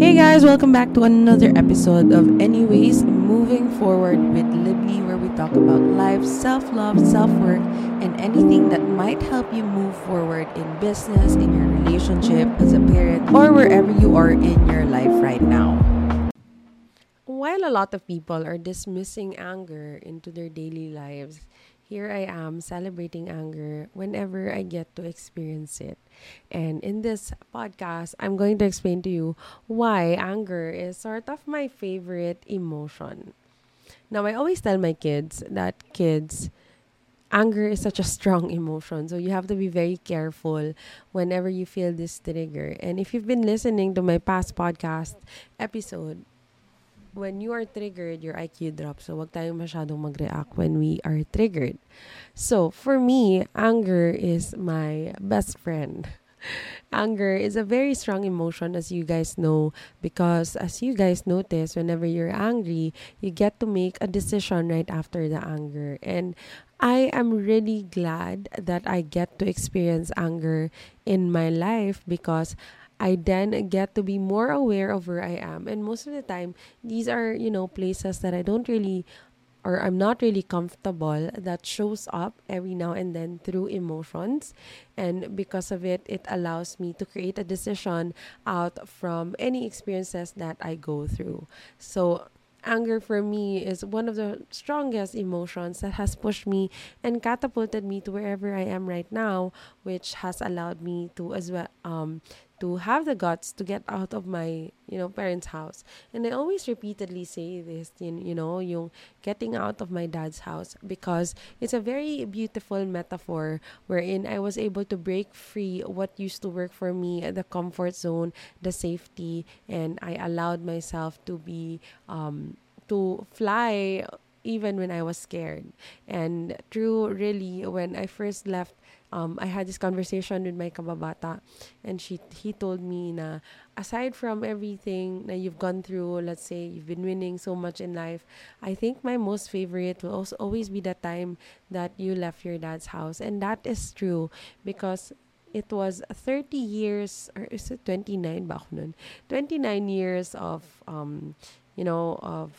Hey guys, welcome back to another episode of Anyways Moving Forward with Libby, where we talk about life, self love, self work, and anything that might help you move forward in business, in your relationship, as a parent, or wherever you are in your life right now. While a lot of people are dismissing anger into their daily lives, here I am celebrating anger whenever I get to experience it. And in this podcast, I'm going to explain to you why anger is sort of my favorite emotion. Now, I always tell my kids that kids, anger is such a strong emotion. So you have to be very careful whenever you feel this trigger. And if you've been listening to my past podcast episode, when you are triggered, your IQ drops. So, wag tayong masyadong mag-react when we are triggered. So, for me, anger is my best friend. Anger is a very strong emotion, as you guys know, because as you guys notice, whenever you're angry, you get to make a decision right after the anger. And I am really glad that I get to experience anger in my life because I then get to be more aware of where I am. And most of the time, these are, you know, places that I don't really or I'm not really comfortable that shows up every now and then through emotions. And because of it, it allows me to create a decision out from any experiences that I go through. So, anger for me is one of the strongest emotions that has pushed me and catapulted me to wherever I am right now, which has allowed me to as well um to have the guts to get out of my, you know, parents' house. And I always repeatedly say this, in you know, yung getting out of my dad's house because it's a very beautiful metaphor wherein I was able to break free what used to work for me, the comfort zone, the safety, and I allowed myself to be um to fly even when I was scared. And true really when I first left um, I had this conversation with my kababata and she he told me na aside from everything that you've gone through, let's say you've been winning so much in life, I think my most favorite will also always be the time that you left your dad's house. And that is true because it was 30 years or is it 29 ba 29 years of um you know of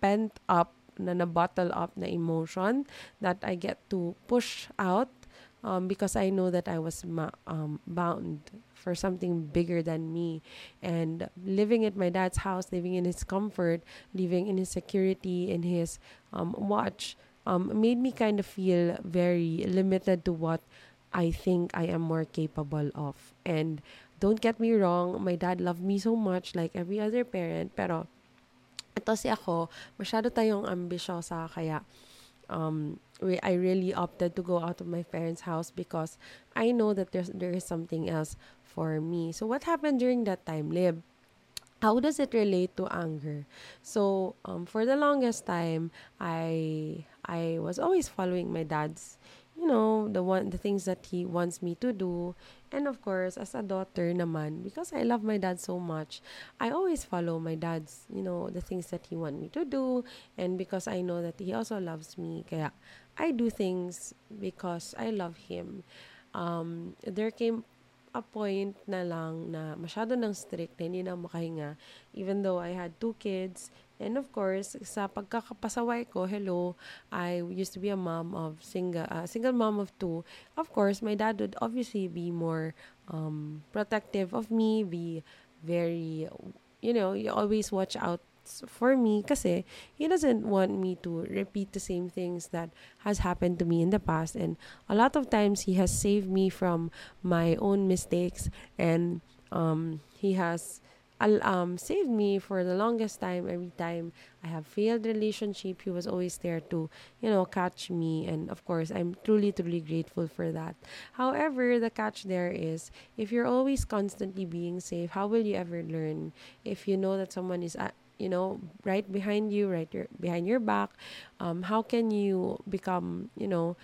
pent up na na-bottle up na emotion that I get to push out um, because I know that I was ma- um, bound for something bigger than me. And living at my dad's house, living in his comfort, living in his security, in his um, watch, um, made me kind of feel very limited to what I think I am more capable of. And don't get me wrong, my dad loved me so much like every other parent, pero ito si ako, masyado tayong ambisyosa kaya um, we, I really opted to go out of my parents' house because I know that there's, there is something else for me. So what happened during that time, Lib? How does it relate to anger? So um, for the longest time, I I was always following my dad's you know, the one the things that he wants me to do. And of course, as a daughter naman, because I love my dad so much, I always follow my dad's, you know, the things that he want me to do. And because I know that he also loves me, kaya I do things because I love him. Um, there came a point na lang na masyado ng strict na hindi na makahinga. Even though I had two kids, And of course, sa pagkakapasaway ko, hello, I used to be a mom of single, uh, single mom of two. Of course, my dad would obviously be more um, protective of me, be very, you know, you always watch out for me kasi he doesn't want me to repeat the same things that has happened to me in the past and a lot of times he has saved me from my own mistakes and um, he has um, saved me for the longest time. Every time I have failed relationship, he was always there to, you know, catch me. And of course, I'm truly, truly grateful for that. However, the catch there is if you're always constantly being safe, how will you ever learn? If you know that someone is at you know right behind you right your, behind your back um, how can you become you know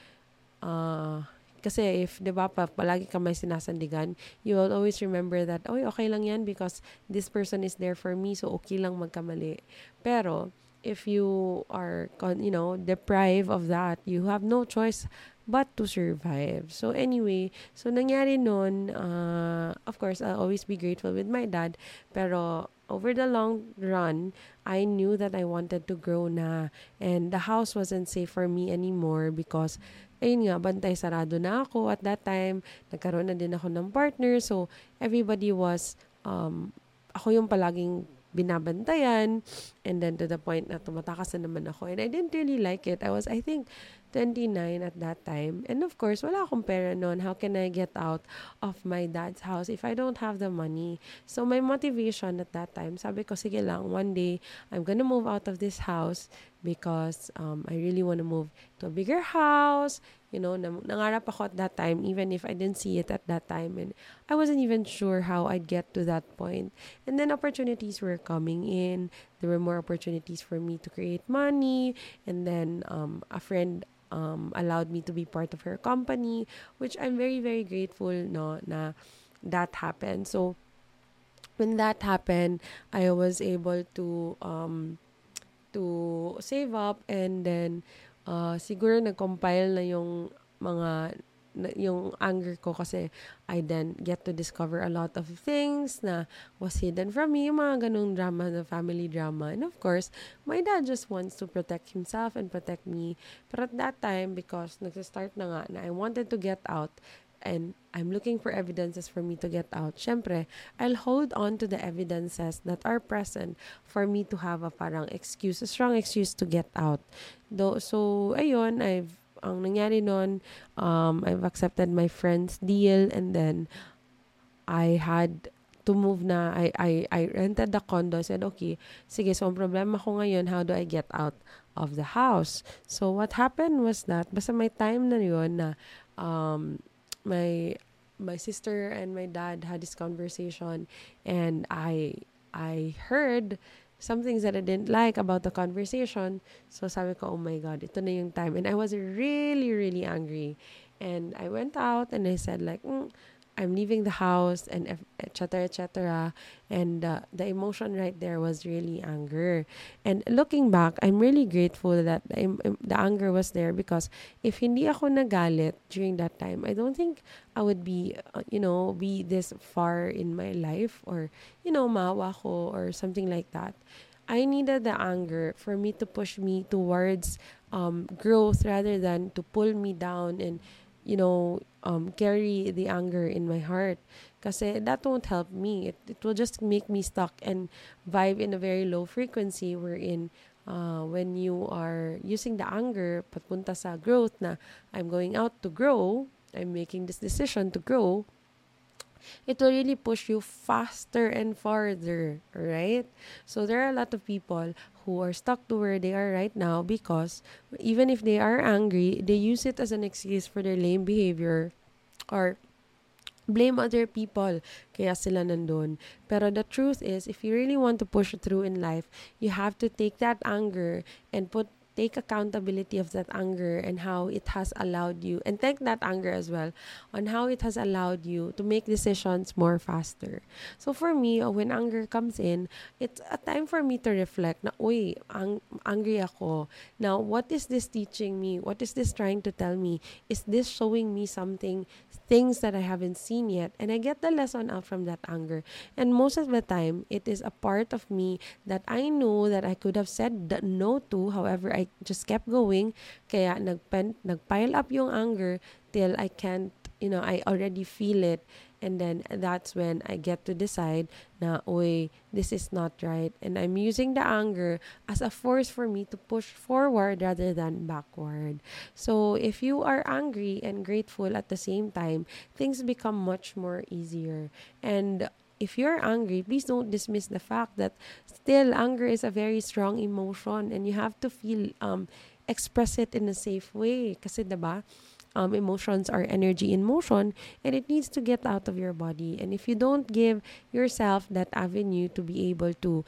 uh, Kasi if, di ba, pa, palagi ka may sinasandigan, you will always remember that, oh, okay lang yan because this person is there for me, so okay lang magkamali. Pero, if you are, you know, deprived of that, you have no choice but to survive. So anyway, so nangyari nun, uh, of course, I'll always be grateful with my dad, pero over the long run, I knew that I wanted to grow na and the house wasn't safe for me anymore because ayun nga, bantay sarado na ako at that time. Nagkaroon na din ako ng partner. So, everybody was, um, ako yung palaging binabantayan. And then to the point na tumatakas na naman ako. And I didn't really like it. I was, I think, 29 at that time. And of course, wala akong pera noon. How can I get out of my dad's house if I don't have the money? So my motivation at that time, sabi ko, sige lang, one day, I'm gonna move out of this house because um, I really want to move to a bigger house. You know, nang nangarap ako at that time, even if I didn't see it at that time. And I wasn't even sure how I'd get to that point. And then opportunities were coming in. There were more opportunities for me to create money. And then um, a friend um, allowed me to be part of her company, which I'm very, very grateful no, na that happened. So, when that happened, I was able to um, to save up and then uh, siguro nag-compile na yung mga yung anger ko kasi I then get to discover a lot of things na was hidden from me, yung mga ganung drama na family drama. And of course, my dad just wants to protect himself and protect me. But at that time, because nagsistart na nga na I wanted to get out and I'm looking for evidences for me to get out, syempre, I'll hold on to the evidences that are present for me to have a parang excuse, a strong excuse to get out. Do, so, ayun, I've ang nangyari noon, um, I've accepted my friend's deal and then I had to move na. I, I, I rented the condo. I said, okay, sige, so ang problema ko ngayon, how do I get out of the house? So what happened was that, basta may time na yun na um, my my sister and my dad had this conversation and I I heard some things that I didn't like about the conversation. So sabi ko, oh my God, ito na yung time. And I was really, really angry. And I went out and I said like, mm, I'm leaving the house and etc. etc. And uh, the emotion right there was really anger. And looking back, I'm really grateful that the, anger was there because if hindi ako nagalit during that time, I don't think I would be, uh, you know, be this far in my life or, you know, mawa ko or something like that. I needed the anger for me to push me towards um, growth rather than to pull me down and you know, um, carry the anger in my heart. Kasi that won't help me. It, it will just make me stuck and vibe in a very low frequency wherein uh, when you are using the anger papunta sa growth na I'm going out to grow, I'm making this decision to grow, it will really push you faster and farther, right? So there are a lot of people who are stuck to where they are right now because even if they are angry, they use it as an excuse for their lame behavior or blame other people kaya sila nandun. Pero the truth is, if you really want to push through in life, you have to take that anger and put take accountability of that anger and how it has allowed you and take that anger as well on how it has allowed you to make decisions more faster. So for me uh, when anger comes in it's a time for me to reflect na uy ang angry ako. Now what is this teaching me? What is this trying to tell me? Is this showing me something things that I haven't seen yet? And I get the lesson out from that anger. And most of the time it is a part of me that I know that I could have said no to however I just kept going. Kaya nagpen, nagpile up yung anger till I can't, you know, I already feel it. And then that's when I get to decide na, oy, this is not right. And I'm using the anger as a force for me to push forward rather than backward. So if you are angry and grateful at the same time, things become much more easier. And if you're angry, please don't dismiss the fact that still anger is a very strong emotion and you have to feel um express it in a safe way kasi 'di ba? Um, emotions are energy in motion and it needs to get out of your body. And if you don't give yourself that avenue to be able to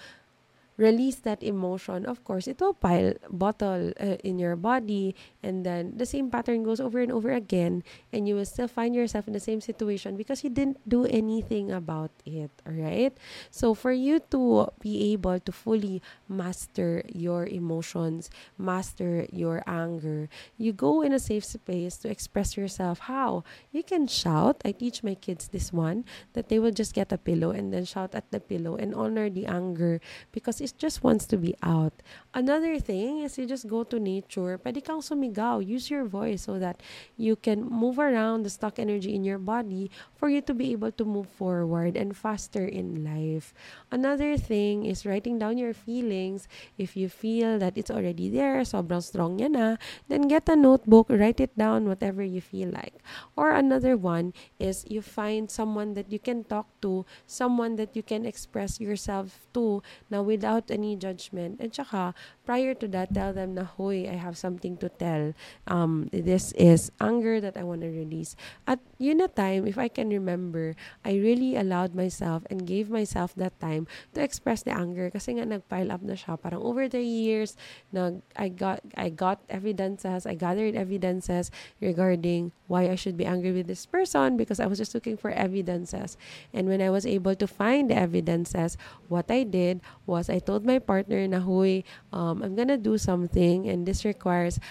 release that emotion, of course, it will pile, bottle uh, in your body, and then the same pattern goes over and over again, and you will still find yourself in the same situation because you didn't do anything about it. All right. So for you to be able to fully master your emotions, master your anger, you go in a safe space to express yourself. How you can shout. I teach my kids this one that they will just get a pillow and then shout at the pillow and honor the anger because it just wants to be out. Another thing is you just go to nature. Pwede kang sumigaw. Use your voice so that you can move around the stuck energy in your body for you to be able to move forward and faster in life. Another thing is writing down your feelings. If you feel that it's already there, sobrang strong niya na, then get a notebook, write it down, whatever you feel like. Or another one is you find someone that you can talk to, someone that you can express yourself to now without any judgment. And tsaka, prior to that, tell them na, hoy, I have something to tell. Um, this is anger that I want to release. At yun na time, if I can remember, I really allowed myself and gave myself that time to express the anger kasi nga nag-pile up na siya. Parang over the years, nag, I got, I got evidences, I gathered evidences regarding why I should be angry with this person because I was just looking for evidences. And when I was able to find the evidences, what I did was I told my partner na, huy, um, I'm gonna do something and this requires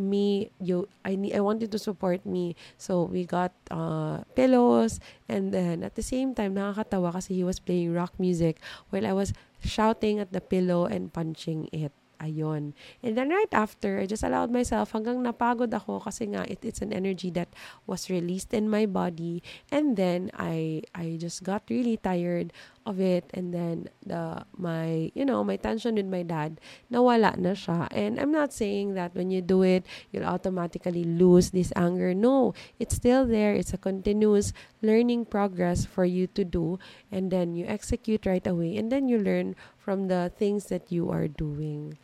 me you I need I wanted to support me so we got uh, pillows and then at the same time nakakatawa kasi he was playing rock music while I was shouting at the pillow and punching it Ayon. And then right after, I just allowed myself hanggang napagod ako kasi nga it, it's an energy that was released in my body. And then I I just got really tired of it and then the my you know my tension with my dad nawala na siya. And I'm not saying that when you do it you'll automatically lose this anger. No it's still there. It's a continuous learning progress for you to do and then you execute right away and then you learn from the things that you are doing.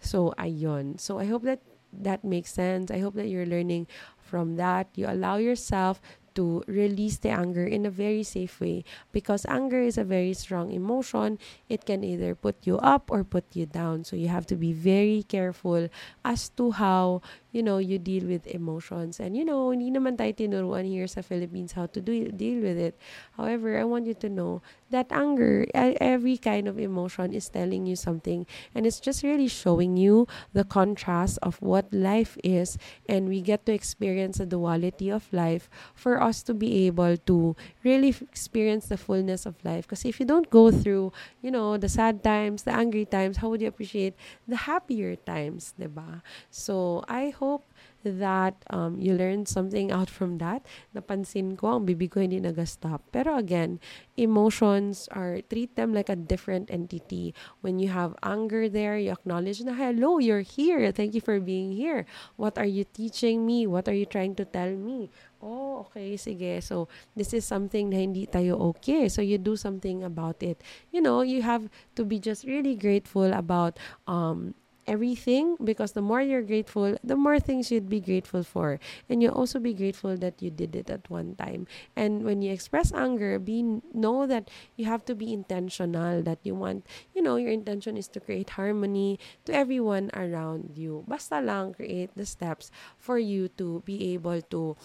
So ayon so I hope that that makes sense. I hope that you're learning from that. You allow yourself to release the anger in a very safe way because anger is a very strong emotion. It can either put you up or put you down. So you have to be very careful as to how you know, you deal with emotions. And, you know, hindi naman tayo tinuruan here sa Philippines how to do, deal with it. However, I want you to know that anger, every kind of emotion is telling you something. And it's just really showing you the contrast of what life is. And we get to experience the duality of life for us to be able to really experience the fullness of life. Because if you don't go through, you know, the sad times, the angry times, how would you appreciate the happier times, diba? So, I hope that um, you learned something out from that. Napansin ko, ang bibig ko hindi nag-stop. Pero again, emotions are, treat them like a different entity. When you have anger there, you acknowledge na, hello, you're here. Thank you for being here. What are you teaching me? What are you trying to tell me? Oh, okay, sige. So, this is something na hindi tayo okay. So, you do something about it. You know, you have to be just really grateful about um, everything because the more you're grateful, the more things you'd be grateful for. And you'll also be grateful that you did it at one time. And when you express anger, be know that you have to be intentional that you want, you know, your intention is to create harmony to everyone around you. Basta lang create the steps for you to be able to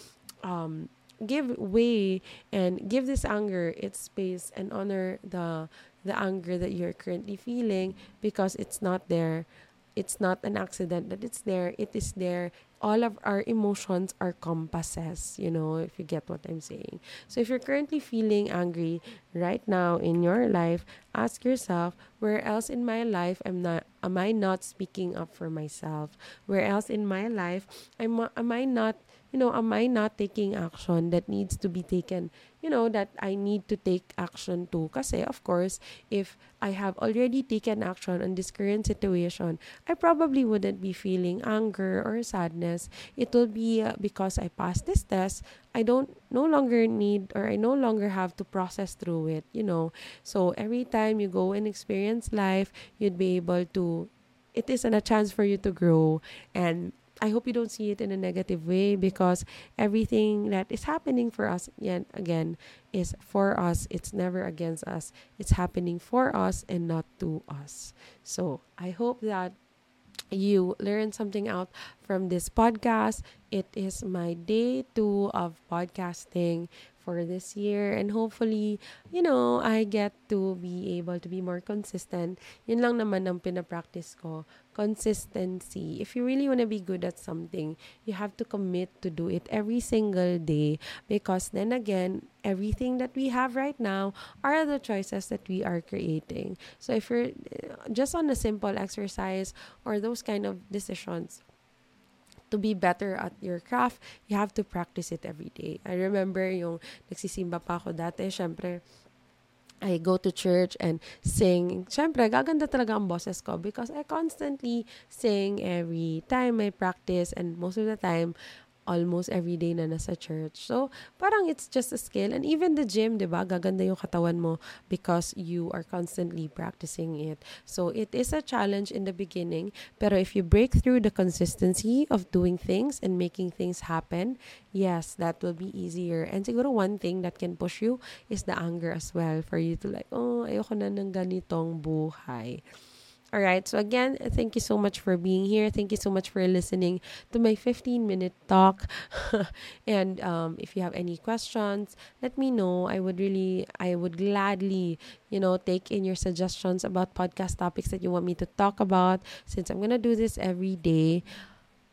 um give way and give this anger its space and honor the the anger that you're currently feeling because it's not there it's not an accident that it's there. It is there. All of our emotions are compasses, you know, if you get what I'm saying. So if you're currently feeling angry right now in your life, ask yourself, where else in my life am not am I not speaking up for myself? Where else in my life am, am I not you know, am I not taking action that needs to be taken? You know, that I need to take action to. Kasi, of course, if I have already taken action on this current situation, I probably wouldn't be feeling anger or sadness. It will be uh, because I passed this test. I don't no longer need or I no longer have to process through it, you know. So every time you go and experience life, you'd be able to it is a chance for you to grow and I hope you don't see it in a negative way because everything that is happening for us, yet again, is for us. It's never against us. It's happening for us and not to us. So I hope that you learn something out from this podcast. It is my day two of podcasting for this year and hopefully, you know, I get to be able to be more consistent. Yun lang naman ang pinapractice ko. Consistency. If you really want to be good at something, you have to commit to do it every single day because then again, everything that we have right now are the choices that we are creating. So if you're uh, just on a simple exercise or those kind of decisions, to be better at your craft, you have to practice it every day. I remember yung nagsisimba pa ako dati, syempre, I go to church and sing. Syempre, gaganda talaga ang boses ko because I constantly sing every time I practice and most of the time, almost every day na nasa church. So, parang it's just a skill. And even the gym, di ba? Gaganda yung katawan mo because you are constantly practicing it. So, it is a challenge in the beginning. Pero if you break through the consistency of doing things and making things happen, yes, that will be easier. And siguro one thing that can push you is the anger as well for you to like, oh, ayoko na ng ganitong buhay. All right. So again, thank you so much for being here. Thank you so much for listening to my 15 minute talk. and um, if you have any questions, let me know. I would really, I would gladly, you know, take in your suggestions about podcast topics that you want me to talk about since I'm going to do this every day.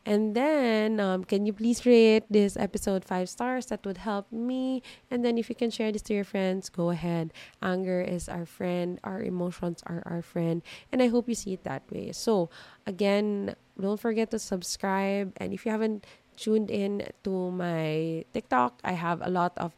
And then, um, can you please rate this episode five stars? That would help me. And then, if you can share this to your friends, go ahead. Anger is our friend, our emotions are our friend. And I hope you see it that way. So, again, don't forget to subscribe. And if you haven't tuned in to my TikTok. I have a lot of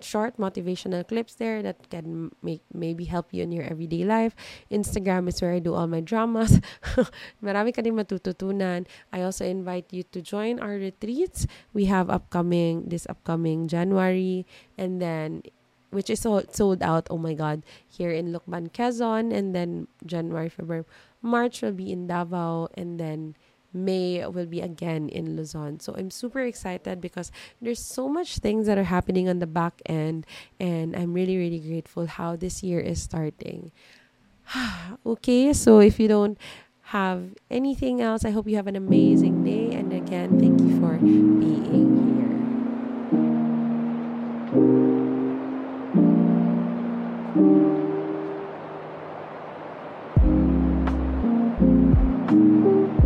short motivational clips there that can make maybe help you in your everyday life. Instagram is where I do all my dramas. Marami ka matututunan. I also invite you to join our retreats. We have upcoming this upcoming January and then which is sold out. Oh my God, here in Lucban, Quezon, and then January, February, March will be in Davao, and then May will be again in Luzon. So I'm super excited because there's so much things that are happening on the back end, and I'm really, really grateful how this year is starting. okay, so if you don't have anything else, I hope you have an amazing day. And again, thank you for being here.